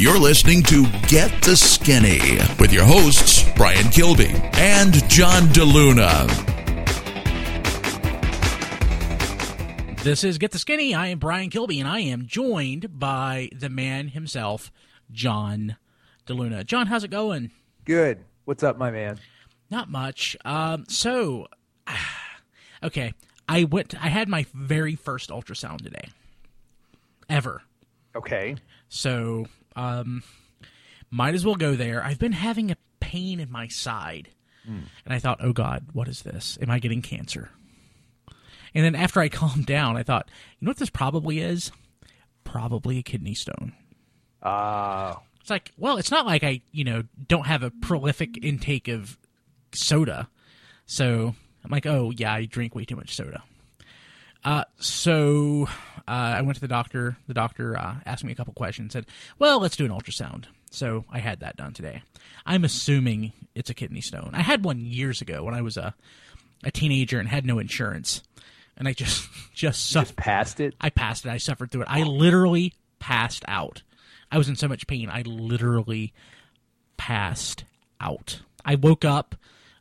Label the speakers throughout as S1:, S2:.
S1: You're listening to Get the Skinny with your hosts, Brian Kilby and John DeLuna.
S2: This is Get the Skinny. I am Brian Kilby, and I am joined by the man himself, John DeLuna. John, how's it going?
S3: Good. What's up, my man?
S2: Not much. Um, so, okay, I went. I had my very first ultrasound today, ever.
S3: Okay.
S2: So, um, might as well go there. I've been having a pain in my side, and I thought, oh God, what is this? Am I getting cancer? And then after I calmed down, I thought, you know what this probably is? Probably a kidney stone.
S3: Uh,
S2: It's like, well, it's not like I, you know, don't have a prolific intake of soda. So I'm like, oh, yeah, I drink way too much soda. Uh, so uh, I went to the doctor. The doctor uh, asked me a couple questions. Said, "Well, let's do an ultrasound." So I had that done today. I'm assuming it's a kidney stone. I had one years ago when I was a a teenager and had no insurance, and I just just suffered.
S3: just passed it.
S2: I passed it. I suffered through it. I literally passed out. I was in so much pain. I literally passed out. I woke up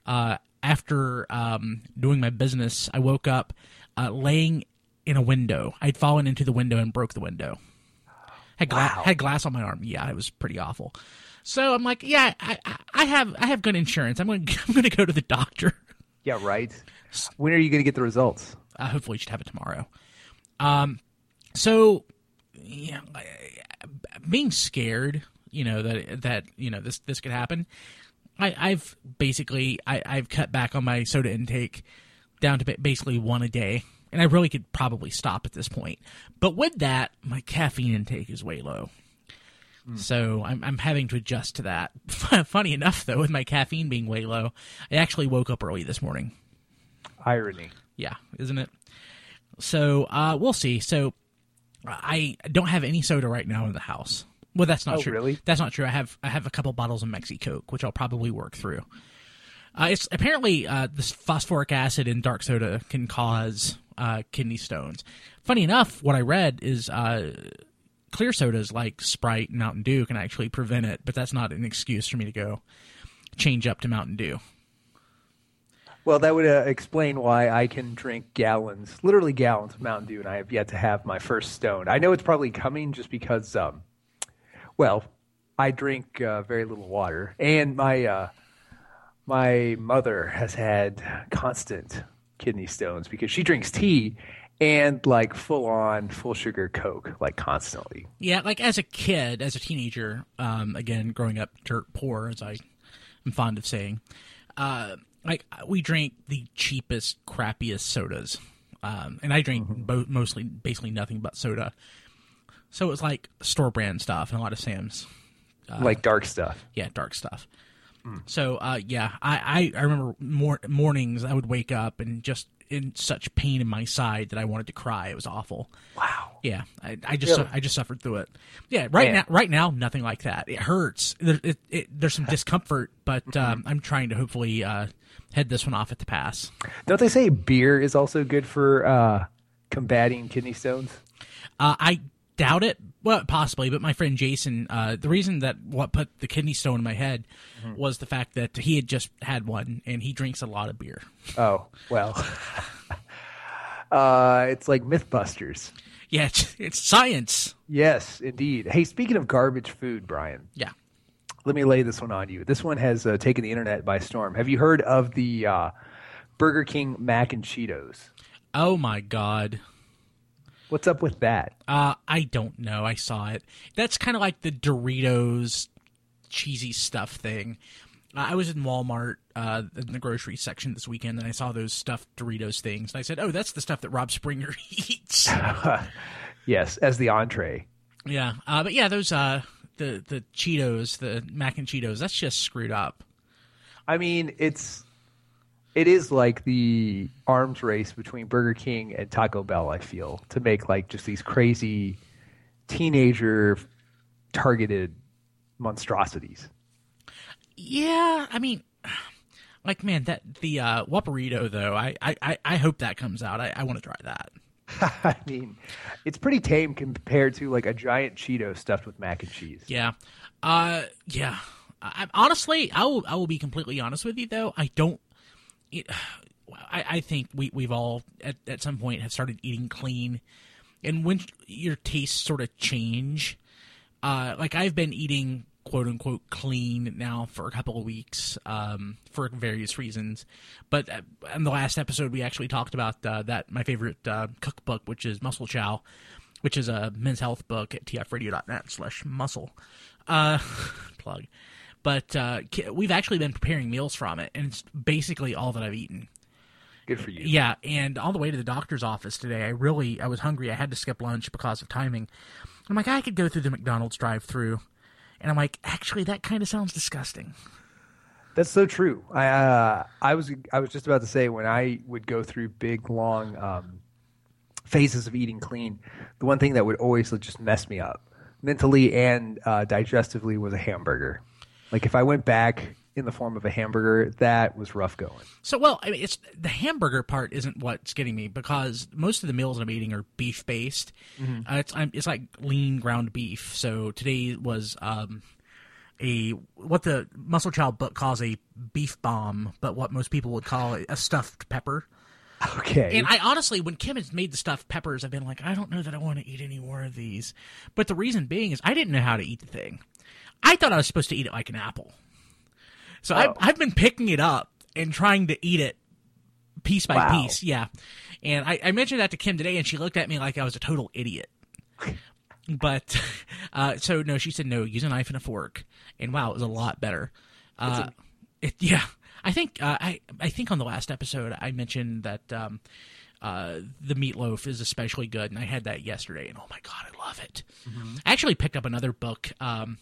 S2: uh, after um, doing my business. I woke up uh, laying in a window. I'd fallen into the window and broke the window. Had, gla-
S3: Wow.
S2: had glass on my arm. Yeah, it was pretty awful. So I'm like, yeah, I, I- have I have good insurance. I'm going to I'm going to go to the doctor.
S3: Yeah, right. When are you going to get the results?
S2: Uh, hopefully, should have it tomorrow. Um, so yeah, being scared, you know that that you know this this could happen. I, I've basically I, I've cut back on my soda intake down to basically one a day, and I really could probably stop at this point. But with that, my caffeine intake is way low. So I'm I'm having to adjust to that. Funny enough, though, with my caffeine being way low, I actually woke up early this morning.
S3: Irony.
S2: Yeah, isn't it? So uh, we'll see. So I don't have any soda right now in the house. Well, that's not
S3: Oh,
S2: true.
S3: really?
S2: That's not true. I have I have a couple bottles of Mexi Coke, which I'll probably work through. Uh, it's apparently uh, this phosphoric acid in dark soda can cause uh, kidney stones. Funny enough, what I read is uh, clear sodas like Sprite and Mountain Dew can actually prevent it, but that's not an excuse for me to go change up to Mountain Dew.
S3: Well, that would uh, explain why I can drink gallons, literally gallons of Mountain Dew, and I have yet to have my first stone. I know it's probably coming just because, um, well, I drink uh, very little water, and my uh, my mother has had constant kidney stones because she drinks tea and like full on full sugar Coke like constantly.
S2: Yeah, like as a kid, as a teenager, um, again, growing up dirt poor, as I am fond of saying, uh, like we drank the cheapest, crappiest sodas, um, and I drink bo- mostly, basically nothing but soda. So it was like store brand stuff and a lot of Sam's,
S3: like dark stuff.
S2: yeah, dark stuff. So uh, yeah, I, I I remember mor- mornings I would wake up and just in such pain in my side that I wanted to cry. It was awful.
S3: Wow.
S2: Yeah, I, I just
S3: Really?
S2: I just suffered through it. Yeah, right
S3: Man.
S2: now right now nothing like that. It hurts. There, it, it, there's some discomfort, but um, I'm trying to hopefully uh, head this one off at the pass.
S3: Don't they say beer is also good for uh, combating kidney stones?
S2: Uh, I doubt it. Well, possibly, but my friend Jason, uh, the reason that what put the kidney stone in my head was the fact that he had just had one and he drinks a lot of beer.
S3: Oh, well. uh, it's like Mythbusters.
S2: Yeah, it's, it's science.
S3: Yes, indeed. Hey, speaking of garbage food, Brian,
S2: Yeah.
S3: let me lay this one on you. This one has uh, taken the internet by storm. Have you heard of the uh, Burger King mac and Cheetos?
S2: Oh my god.
S3: What's up with that?
S2: Uh, I don't know. I saw it. That's kind of like the Doritos cheesy stuff thing. Uh, I was in Walmart uh, in the grocery section this weekend, and I saw those stuffed Doritos things. And I said, "Oh, that's the stuff that Rob Springer eats."
S3: Yes, as the entree.
S2: yeah, uh, but yeah, those uh, the the Cheetos, the mac and Cheetos, that's just screwed up.
S3: I mean, it's it is like the arms race between Burger King and Taco Bell. I feel to make like just these crazy teenager targeted monstrosities.
S2: Yeah, I mean, like man, that the uh, Whopperito though. I I I- I hope that comes out. I, I want to try that.
S3: I mean, it's pretty tame compared to like a giant Cheeto stuffed with mac and cheese.
S2: Yeah, uh, yeah. I, honestly, I will. I will be completely honest with you, though. I don't. It, I, I think we we've all at at some point have started eating clean, and when your tastes sort of change, uh, like I've been eating quote unquote clean now for a couple of weeks um, for various reasons. But uh, in the last episode, we actually talked about uh, that my favorite uh, cookbook, which is Muscle Chow, which is a men's health book at tfradio.net slash muscle. Uh, plug. But uh, we've actually been preparing meals from it, and it's basically all that I've eaten.
S3: Good for you.
S2: Yeah, and on the way to the doctor's office today, I really I was hungry. I had to skip lunch because of timing. I'm like, I could go through the McDonald's drive-through and I'm like, actually, that kind of sounds disgusting.
S3: That's so true. I uh, I was I was just about to say when I would go through big long um, phases of eating clean, the one thing that would always just mess me up mentally and uh, digestively was a hamburger. Like if I went back in the form of a hamburger, that was rough going.
S2: So, well, I mean, it's the hamburger part isn't what's getting me because most of the meals I'm eating are beef based. Mm-hmm. Uh, it's I'm, it's like lean ground beef. So today was um, a what the Muscle Chow book calls a beef bomb, but what most people would call a stuffed pepper.
S3: Okay.
S2: And I honestly, when Kim has made the stuffed peppers, I've been like, I don't know that I want to eat any more of these. But the reason being is I didn't know how to eat the thing. I thought I was supposed to eat it like an apple. So oh. I've, I've been picking it up and trying to eat it piece by wow. piece. Yeah. And I, I, mentioned that to Kim today, and she looked at me like I was a total idiot. but uh, so no, she said no. Use a knife and a fork, and wow, it was a lot better. Uh, a- it, yeah, I think uh, I I think on the last episode I mentioned that um, uh, the meatloaf is especially good, and I had that yesterday, and oh my god, I love it. Mm-hmm. I actually picked up another book. Um,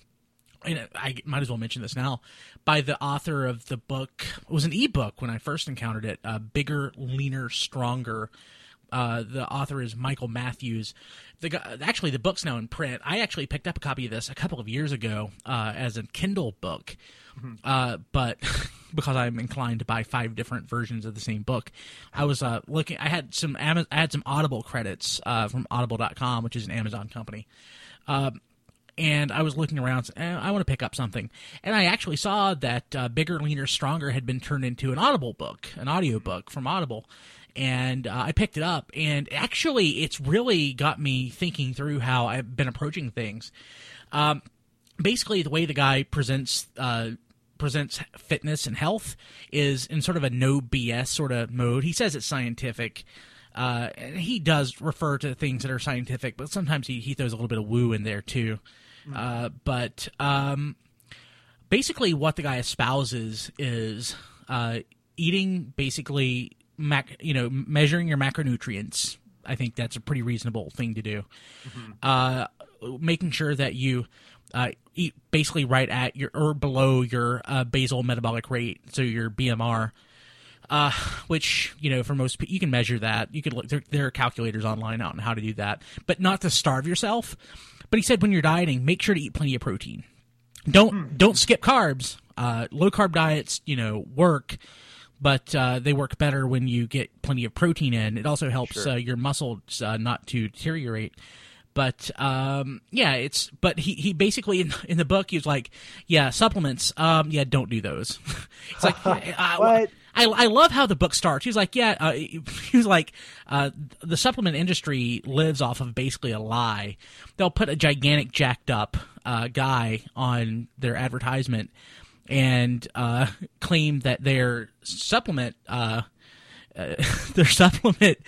S2: I might as well mention this now, by the author of the book. It was an ebook when I first encountered it. Uh, Bigger, leaner, stronger. Uh, the author is Michael Matthews. The actually, the book's now in print. I actually picked up a copy of this a couple of years ago uh, as a Kindle book, mm-hmm. uh, but because I'm inclined to buy five different versions of the same book, I was uh, looking. I had some I had some Audible credits uh, from Audible.com, which is an Amazon company. Um, and I was looking around. Eh, I want to pick up something, and I actually saw that uh, Bigger, Leaner, Stronger had been turned into an Audible book, an audio book from Audible, and uh, I picked it up. And actually, it's really got me thinking through how I've been approaching things. Um, basically, the way the guy presents. Uh, presents fitness and health is in sort of a no BS sort of mode. He says it's scientific, uh, and he does refer to things that are scientific, but sometimes he, he throws a little bit of woo in there too. Uh, but um, basically, what the guy espouses is uh, eating basically, mac- you know, measuring your macronutrients. I think that's a pretty reasonable thing to do. Mm-hmm. Uh, making sure that you uh, eat basically right at your or below your uh, basal metabolic rate, so your BMR. Uh, which you know, for most people, you can measure that. You could look. There, there, are calculators online out on how to do that, but not to starve yourself. But he said when you're dieting, make sure to eat plenty of protein. Don't mm. don't skip carbs. Uh, low carb diets, you know, work, but uh, they work better when you get plenty of protein in. It also helps sure. uh, your muscles uh, not to deteriorate. But um, yeah, it's but he, he basically in, in the book he was like, yeah, supplements, um, yeah, don't do those. it's like uh, what? I, I love how the book starts. He's like, yeah, uh, he was like, uh, the supplement industry lives off of basically a lie. They'll put a gigantic jacked up uh, guy on their advertisement and uh, claim that their supplement. Uh, uh, their supplement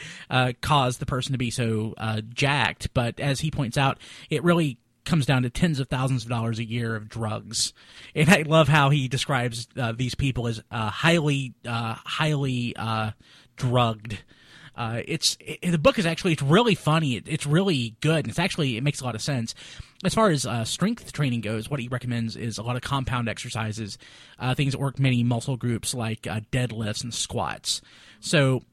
S2: caused the person to be so jacked, but as he points out, it really comes down to tens of thousands of dollars a year of drugs. And I love how he describes uh, these people as uh, highly, uh, highly uh, drugged. Uh, it's it, the book is actually it's really funny. It, it's really good. And it's actually it makes a lot of sense. As far as uh, strength training goes, what he recommends is a lot of compound exercises, things that work many muscle groups like deadlifts and squats. So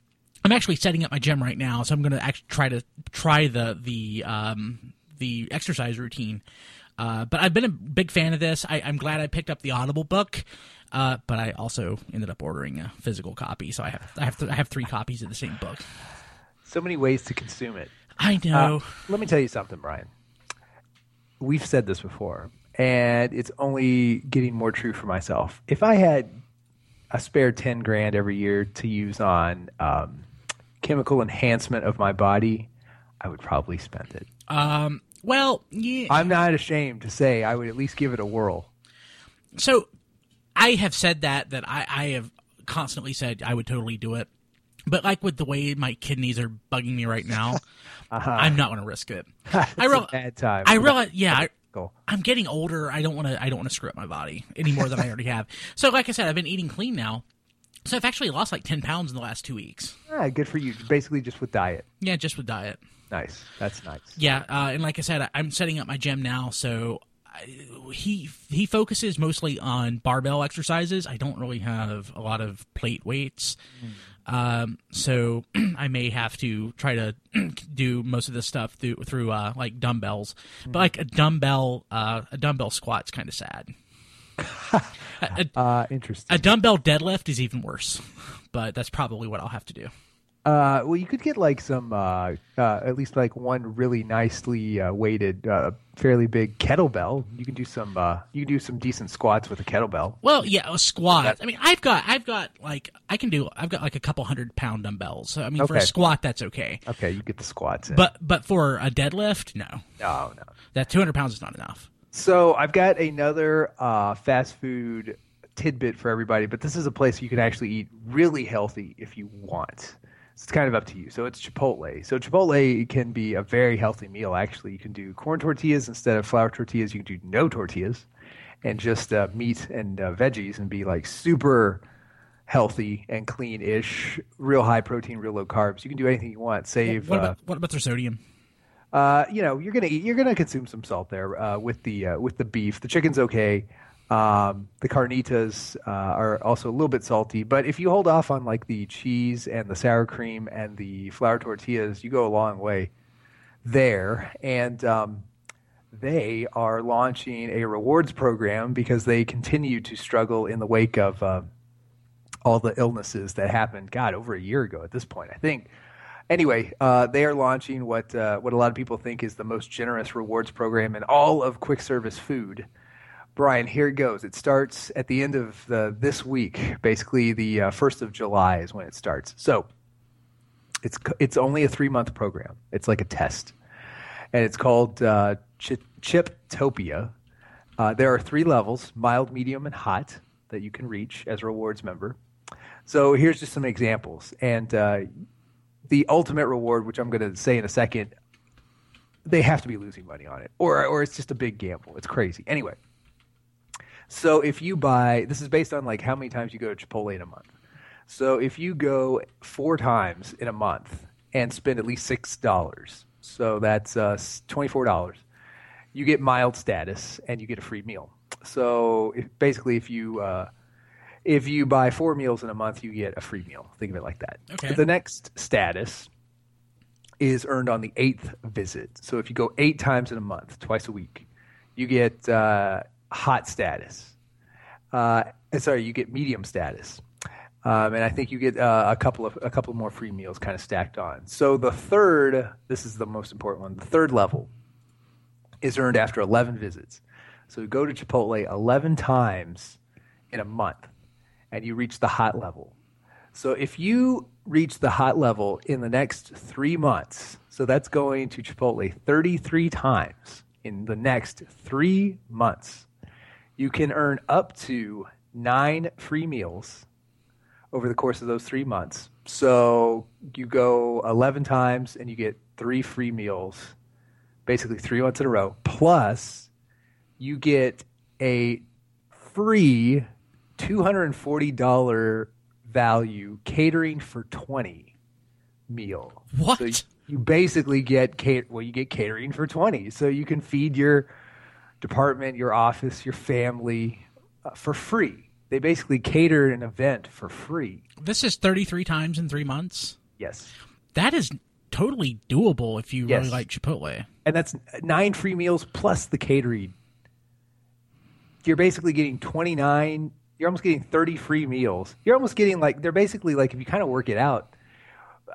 S2: I'm actually setting up my gym right now, so I'm going to actually try to try the the um, the exercise routine. Uh, but I've been a big fan of this. I, am glad I picked up the Audible book, uh, but I also ended up ordering a physical copy. So I have I have th- I have three copies of the same book.
S3: so many ways to consume it.
S2: I know.
S3: Uh, let me tell you something, Brian. We've said this before, and it's only getting more true for myself. If I had a spare ten grand every year to use on um, chemical enhancement of my body, I would probably spend it.
S2: um, well, yeah.
S3: I'm not ashamed to say I would at least give it a whirl.
S2: so I have said that that I, I have constantly said I would totally do it, but like with the way my kidneys are bugging me right now, I'm not going to risk it. I
S3: Uh-huh.
S2: Real,
S3: bad time.
S2: I realize, yeah, I, I'm getting older. I don't want to. I don't want to screw up my body any more than I already have. So, like I said, I've been eating clean now. So I've actually lost like ten pounds in the last two weeks.
S3: Ah, good for you. Basically, just with diet.
S2: Yeah, just with diet.
S3: Nice. That's nice.
S2: Yeah, uh, and like I said, I'm setting up my gym now, so I, he he focuses mostly on barbell exercises. I don't really have a lot of plate weights, um, so I may have to try to do most of this stuff through through uh, like dumbbells. But like a dumbbell uh, a dumbbell squat's kind of sad. a, a-
S3: Uh, interesting.
S2: a dumbbell deadlift is even worse, but that's probably what I'll have to do.
S3: Uh, well, you could get like some, uh, uh, at least like one really nicely uh, weighted, uh, fairly big kettlebell. You can do some, uh, you can do some decent squats with a kettlebell.
S2: Well, yeah, a squat. I mean, I've got, I've got like, I can do, I've got like a couple hundred pound dumbbells. So, I mean, for a squat, that's okay.
S3: Okay, you get the squats in.
S2: But, but for a deadlift, no,
S3: no, no.
S2: that 200 pounds is not enough.
S3: So I've got another uh, fast food tidbit for everybody, but this is a place you can actually eat really healthy if you want. It's kind of up to you. So it's Chipotle. So Chipotle can be a very healthy meal. Actually, you can do corn tortillas instead of flour tortillas. You can do no tortillas, and just uh, meat and uh, veggies, and be like super healthy and clean-ish, real high protein, real low carbs. You can do anything you want. Save.
S2: What
S3: uh,
S2: about, what about their sodium?
S3: uh, you know, you're gonna eat, you're gonna consume some salt there uh, with the uh, with the beef. The chicken's okay. Um, the carnitas uh, are also a little bit salty, but if you hold off on like the cheese and the sour cream and the flour tortillas, you go a long way there. And um, they are launching a rewards program because they continue to struggle in the wake of uh, all the illnesses that happened. God, over a year ago at this point, I think. Anyway, uh, they are launching what uh, what a lot of people think is the most generous rewards program in all of quick service food. Brian, here it goes. It starts at the end of the, this week. Basically, the uh, first of July is when it starts. So it's it's only a three month program. It's like a test, and it's called uh, Ch- Chiptopia. Uh, there are three levels: mild, medium, and hot that you can reach as a rewards member. So here's just some examples, and uh, the ultimate reward, which I'm going to say in a second, they have to be losing money on it, or or it's just a big gamble. It's crazy. Anyway, so if you buy, this is based on like how many times you go to Chipotle in a month. So if you go four times in a month and spend at least six dollars, so that's uh, twenty four dollars, you get mild status and you get a free meal. So if, basically, if you uh, if you buy four meals in a month, you get a free meal. Think of it like that.
S2: Okay.
S3: The next status is earned on the eighth visit. So if you go eight times in a month, twice a week, you get uh, hot status. Uh, sorry, you get medium status. Um, and I think you get uh, a couple of a couple more free meals kind of stacked on. So the third, this is the most important one. The third level is earned after 11 visits. So you go to Chipotle 11 times in a month, and you reach the hot level. So if you reach the hot level in the next three months, so that's going to Chipotle 33 times in the next three months, you can earn up to nine free meals over the course of those three months. So you go 11 times and you get three free meals, basically three months in a row. Plus, you get a free $240 value catering for 20 meal.
S2: What?
S3: So you, basically get cat- well, you get catering for 20. So you can feed your department, your office, your family uh, for free. They basically cater an event for free.
S2: This is 33 times in three months.
S3: Yes.
S2: That is totally doable if you
S3: Yes.
S2: really like Chipotle.
S3: And that's nine free meals plus the catering. You're basically getting 29, you're almost getting 30 free meals. You're almost getting like, they're basically like, if you kind of work it out,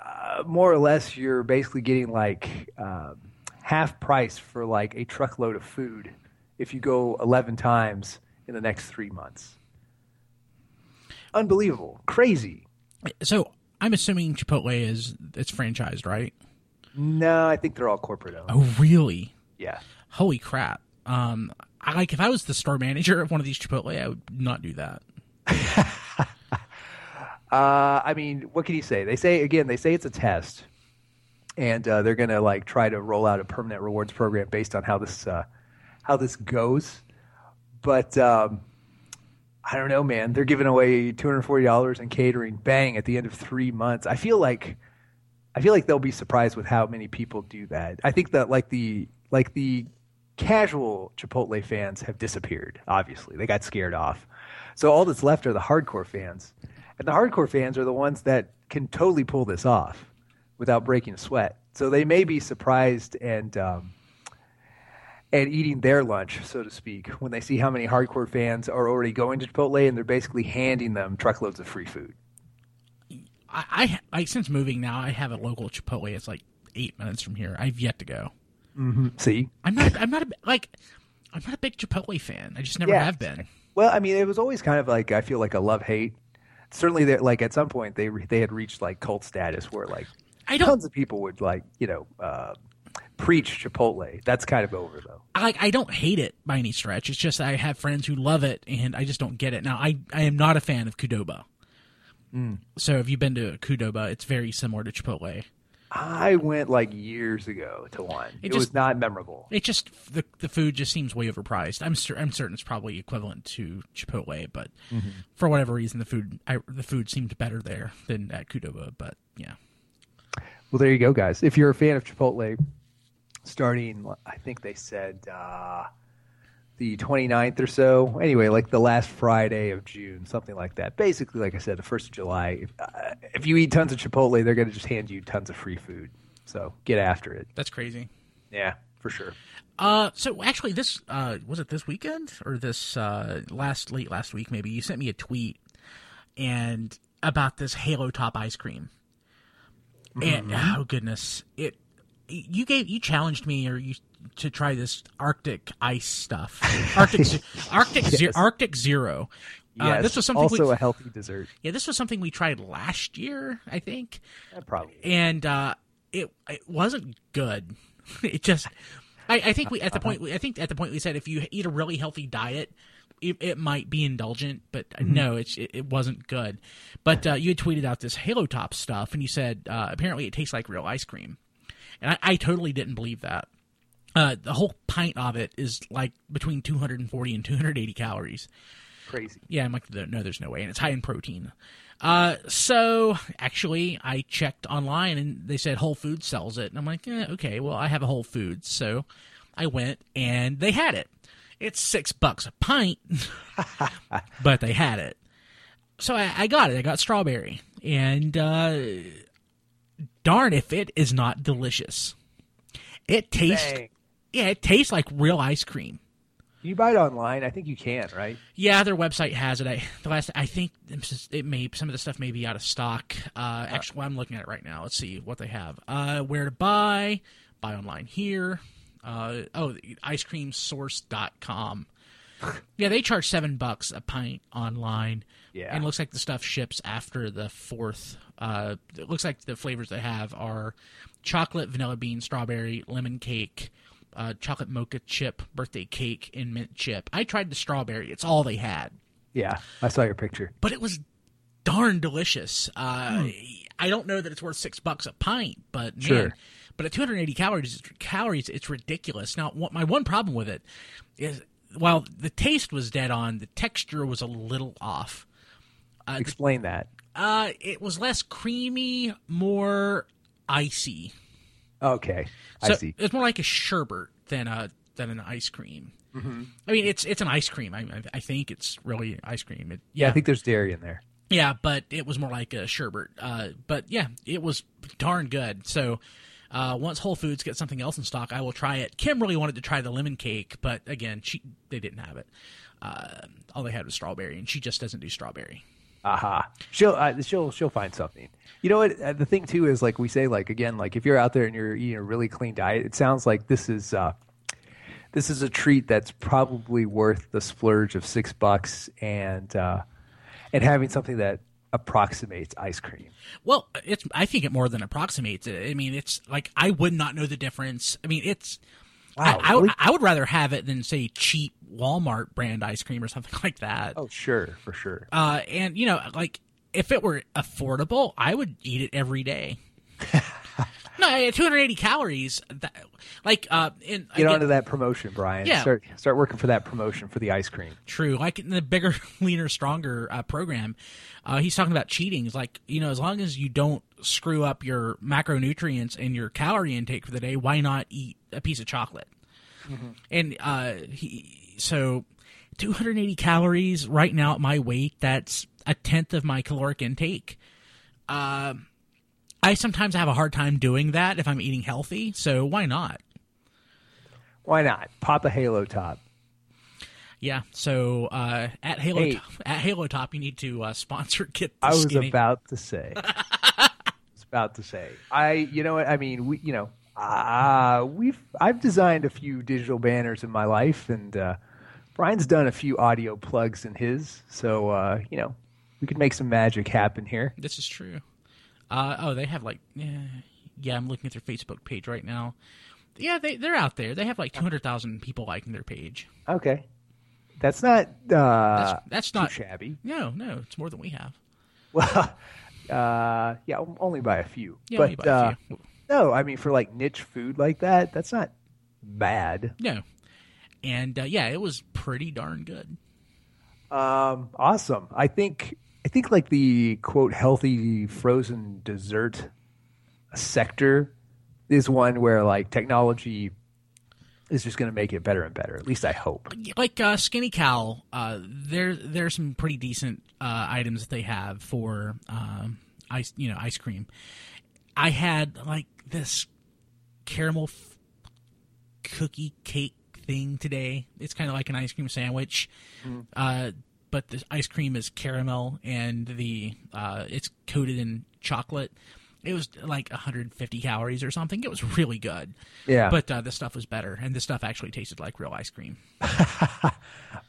S3: uh, more or less, you're basically getting like um, half price for like a truckload of food if you go 11 times in the next three months. Unbelievable, crazy.
S2: So I'm assuming Chipotle is it's franchised, right?
S3: No, I think they're all corporate owned.
S2: Oh, really?
S3: Yeah.
S2: Holy crap! Um, I, like if I was the store manager of one of these Chipotle, I would not do that.
S3: Uh, I mean, what can you say? They say again, they say it's a test, and uh, they're going to like try to roll out a permanent rewards program based on how this uh, how this goes. But um, I don't know, man. They're giving away two hundred forty dollars in catering, bang, at the end of three months. I feel like I feel like they'll be surprised with how many people do that. I think that like the like the casual Chipotle fans have disappeared. Obviously, they got scared off. So all that's left are the hardcore fans. And the hardcore fans are the ones that can totally pull this off without breaking a sweat. So they may be surprised and um, and eating their lunch, so to speak, when they see how many hardcore fans are already going to Chipotle and they're basically handing them truckloads of free food.
S2: I, I, I since moving now, I have a local Chipotle. It's like eight minutes from here. I've yet to go.
S3: Mm-hmm. See,
S2: I'm not. I'm not a, like. I'm not a big Chipotle fan. I just never
S3: Yeah.
S2: have been.
S3: Well, I mean, it was always kind of like I feel like a love hate. Certainly, there like at some point they they had reached like cult status where like
S2: I don't
S3: tons of people would like you know uh, preach Chipotle. That's kind of over though.
S2: I I don't hate it by any stretch. It's just I have friends who love it, and I just don't get it. Now I I am not a fan of Qdoba. Mm. So if you've been to Qdoba, it's very similar to Chipotle.
S3: I went like years ago to one. It,
S2: just-
S3: was not memorable.
S2: It just the the food just seems way overpriced. I'm cer- I'm certain it's probably equivalent to Chipotle, but mm-hmm. for whatever reason, the food I, the food seemed better there than at Qdoba. But yeah,
S3: Well, there you go, guys. If you're a fan of Chipotle, starting, I think they said uh, the 29th or so. Anyway, like the last Friday of June, something like that. Basically, like I said, the 1st of July. If, uh, if you eat tons of Chipotle, they're going to just hand you tons of free food. So get after it.
S2: that's crazy.
S3: Yeah, for sure.
S2: Uh, so actually, this uh, was it this weekend or this uh, last late last week? Maybe you sent me a tweet and about this Halo Top ice cream, and oh goodness, it you gave you challenged me or you to try this Arctic ice stuff, Arctic Arctic
S3: Yes.
S2: Arctic Zero. Uh,
S3: Yes,
S2: this was something
S3: also
S2: we,
S3: a healthy dessert.
S2: yeah, this was something we tried last year, I think
S3: Yeah, probably.
S2: and uh, it it wasn't good. it just, I, I think we at the point we, I think at the point we said if you eat a really healthy diet, it, it might be indulgent, but no, it's it, it wasn't good. But uh, you had tweeted out this Halo Top stuff, and you said uh, apparently it tastes like real ice cream, and I, I totally didn't believe that. Uh, the whole pint of it is like between 240 and 280 calories.
S3: Crazy.
S2: Yeah, I'm like, no, there's no way, and it's high in protein. Uh, so actually, I checked online, and they said Whole Foods sells it, and I'm like, eh, okay, well, I have a Whole Foods, so I went, and they had it. It's six bucks a pint, but they had it. So I, I got it. I got strawberry, and uh, darn if it is not delicious. It tastes,
S3: Dang.
S2: yeah, it tastes like real ice cream.
S3: You buy it online? I think you can, right?
S2: Yeah, their website has it. I the last I think it may some of the stuff may be out of stock. Uh, actually, well, I'm looking at it right now. Let's see what they have. Uh, where to buy? Buy online here. Uh, oh, icecreamsource.com. yeah, they charge seven bucks a pint online.
S3: Yeah.
S2: and it looks like the stuff ships after the fourth. Uh, it looks like the flavors they have are chocolate, vanilla bean, strawberry, lemon cake, uh, chocolate mocha chip, birthday cake, and mint chip. I tried the strawberry; it's all they had,
S3: Yeah, I saw your picture.
S2: but it was darn delicious. Uh, I don't know that it's worth six bucks a pint, but man,
S3: Sure.
S2: but at 280 calories, calories, it's ridiculous. Now, what, my one problem with it is, while the taste was dead on, the texture was a little off.
S3: Explain that.
S2: Uh, it was less creamy, more icy.
S3: Okay,
S2: So
S3: I see.
S2: It's more like a sherbet than a than an ice cream. Mm-hmm. I mean, it's it's an ice cream. I, I think it's really ice cream. It,
S3: Yeah, I think there's dairy in there.
S2: Yeah, but it was more like a sherbet. Uh, but yeah, it was darn good. So uh, once Whole Foods gets something else in stock, I will try it. Kim really wanted to try the lemon cake, but again, she they didn't have it. Uh, all they had was strawberry, and she just doesn't do strawberry.
S3: Aha. She'll uh, she'll she'll find something. You know what? Uh, the thing too is like we say, like again, like if you're out there and you're eating a really clean diet, it sounds like this is uh, this is a treat that's probably worth the splurge of six bucks and uh, and having something that approximates ice cream.
S2: Well, it's I think it more than approximates it. I mean, it's like I would not know the difference. I mean, it's
S3: Wow,
S2: I, I. I would rather have it than say cheap Walmart brand ice cream or something like that.
S3: Oh, sure, for sure.
S2: Uh, and you know, like if it were affordable, I would eat it every day. No, 280 calories. That, like, uh, in
S3: Get onto that promotion, Brian.
S2: Yeah.
S3: Start start working for that promotion for the ice cream.
S2: True. Like in the bigger, leaner, stronger uh, program, uh, he's talking about cheating. It's like, you know, as long as you don't screw up your macronutrients and your calorie intake for the day, why not eat a piece of chocolate? And uh, he, so 280 calories right now at my weight, that's a tenth of my caloric intake. Uh, I sometimes have a hard time doing that if I'm eating healthy, so why not?
S3: Why not? Pop a Halo top.
S2: Yeah, so uh, at Halo
S3: Hey.
S2: Top, at Halo Top, you need to uh, sponsor Get
S3: I was
S2: Skinny.
S3: about to say. I was about to say. I, you know what? I mean, we, you know, uh, we've, I've designed a few digital banners in my life, and uh, Brian's done a few audio plugs in his. So, uh, you know, we could make some magic happen here.
S2: This is true. Uh, oh, they have like, yeah, yeah. I'm looking at their Facebook page right now. Yeah, they they're out there. They have like 200,000 people liking their page.
S3: Okay, that's not uh,
S2: That's that's
S3: too
S2: not.
S3: shabby.
S2: No, no, it's more than we have.
S3: Well, uh, yeah, only by a few.
S2: Yeah,
S3: but
S2: only by a
S3: uh,
S2: few.
S3: no, I mean for like niche food like that, that's not bad.
S2: No, and uh, yeah, it was pretty darn good.
S3: Um, awesome. I think I think like the quote healthy frozen dessert sector is one where like technology is just going to make it better and better. At least I hope.
S2: like uh, Skinny Cow, uh, there there's some pretty decent uh, items that they have for um, ice, you know, ice cream. I had like this caramel f- cookie cake thing today. It's kind of like an ice cream sandwich, uh, but the ice cream is caramel and the uh, it's coated in chocolate. It was like 150 calories or something. It was really good.
S3: Yeah.
S2: But uh, the stuff was better, and the stuff actually tasted like real ice cream.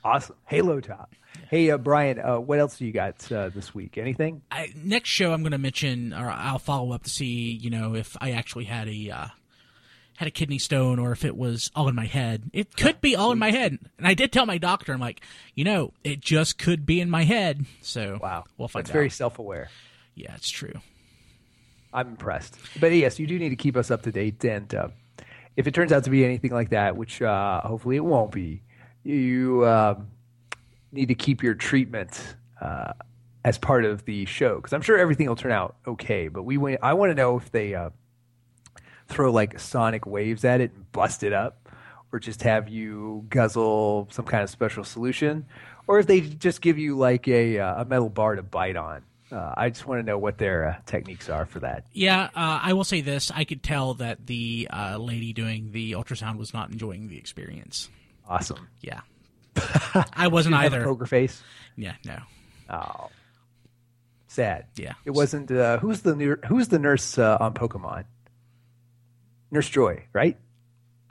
S3: Awesome. Halo top. Hey, uh, Brian, uh, what else do you got uh, this week? Anything?
S2: I, next show I'm going to mention, or I'll follow up to see, you know, if I actually had a uh, had a kidney stone or if it was all in my head. It could be all in my head, and I did tell my doctor, I'm like, you know, it just could be in my head. So
S3: Wow.
S2: we'll find
S3: That's
S2: out.
S3: very self aware.
S2: yeah, it's true.
S3: I'm impressed. But yes, you do need to keep us up to date. And uh, if it turns out to be anything like that, which uh, hopefully it won't be, you um, need to keep your treatment uh, as part of the show because I'm sure everything will turn out okay. But we, I want to know if they uh, throw like sonic waves at it and bust it up, or just have you guzzle some kind of special solution, or if they just give you like a, uh, a metal bar to bite on. Uh, I just want to know what their uh, techniques are for that.
S2: Yeah, uh, I will say this: I could tell that the uh, lady doing the ultrasound was not enjoying the experience.
S3: Awesome.
S2: Yeah, I wasn't either.
S3: poker face.
S2: Yeah, no.
S3: Oh, sad.
S2: Yeah.
S3: It wasn't. Uh, who's the who's the nurse uh, on Pokemon? Nurse Joy, right?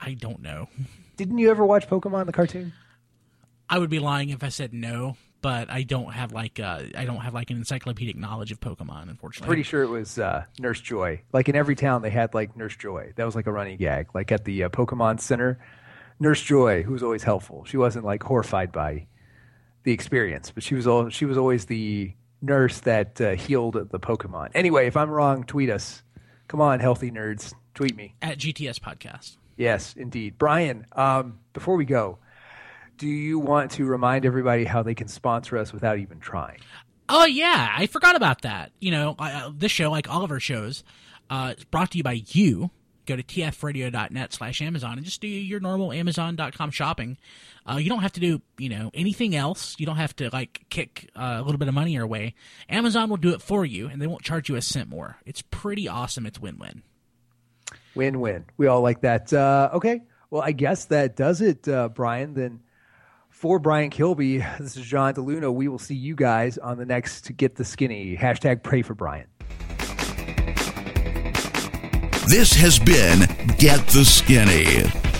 S2: I don't know.
S3: Didn't you ever watch Pokemon the cartoon?
S2: I would be lying if I said no, but I don't have like uh, I don't have like an encyclopedic knowledge of Pokemon, unfortunately.
S3: Pretty sure it was uh, Nurse Joy. Like in every town, they had like Nurse Joy. That was like a running gag. Like at the uh, Pokemon Center, Nurse Joy, who was always helpful. She wasn't like horrified by the experience, but she was all she was always the nurse that uh, healed the Pokemon. Anyway, if I'm wrong, tweet us. Come on, healthy nerds, tweet me.
S2: at GTS podcast.
S3: Yes, indeed. Brian, um, before we go, do you want to remind everybody how they can sponsor us without even trying?
S2: Oh yeah, I forgot about that. You know, I, uh, this show, like all of our shows, uh, is brought to you by you. Go to tfradio.net slash Amazon and just do your normal Amazon.com shopping. Uh, you don't have to do, you know, anything else. You don't have to like kick uh, a little bit of money your way. Amazon will do it for you, and they won't charge you a cent more. It's pretty awesome. It's win-win.
S3: Win win. We all like that. Uh, okay. Well, I guess that does it, uh, Brian. Then For Brian Kilby, this is John DeLuna. We will see you guys on the next Get the Skinny. Hashtag pray for Brian.
S1: This has been Get the Skinny.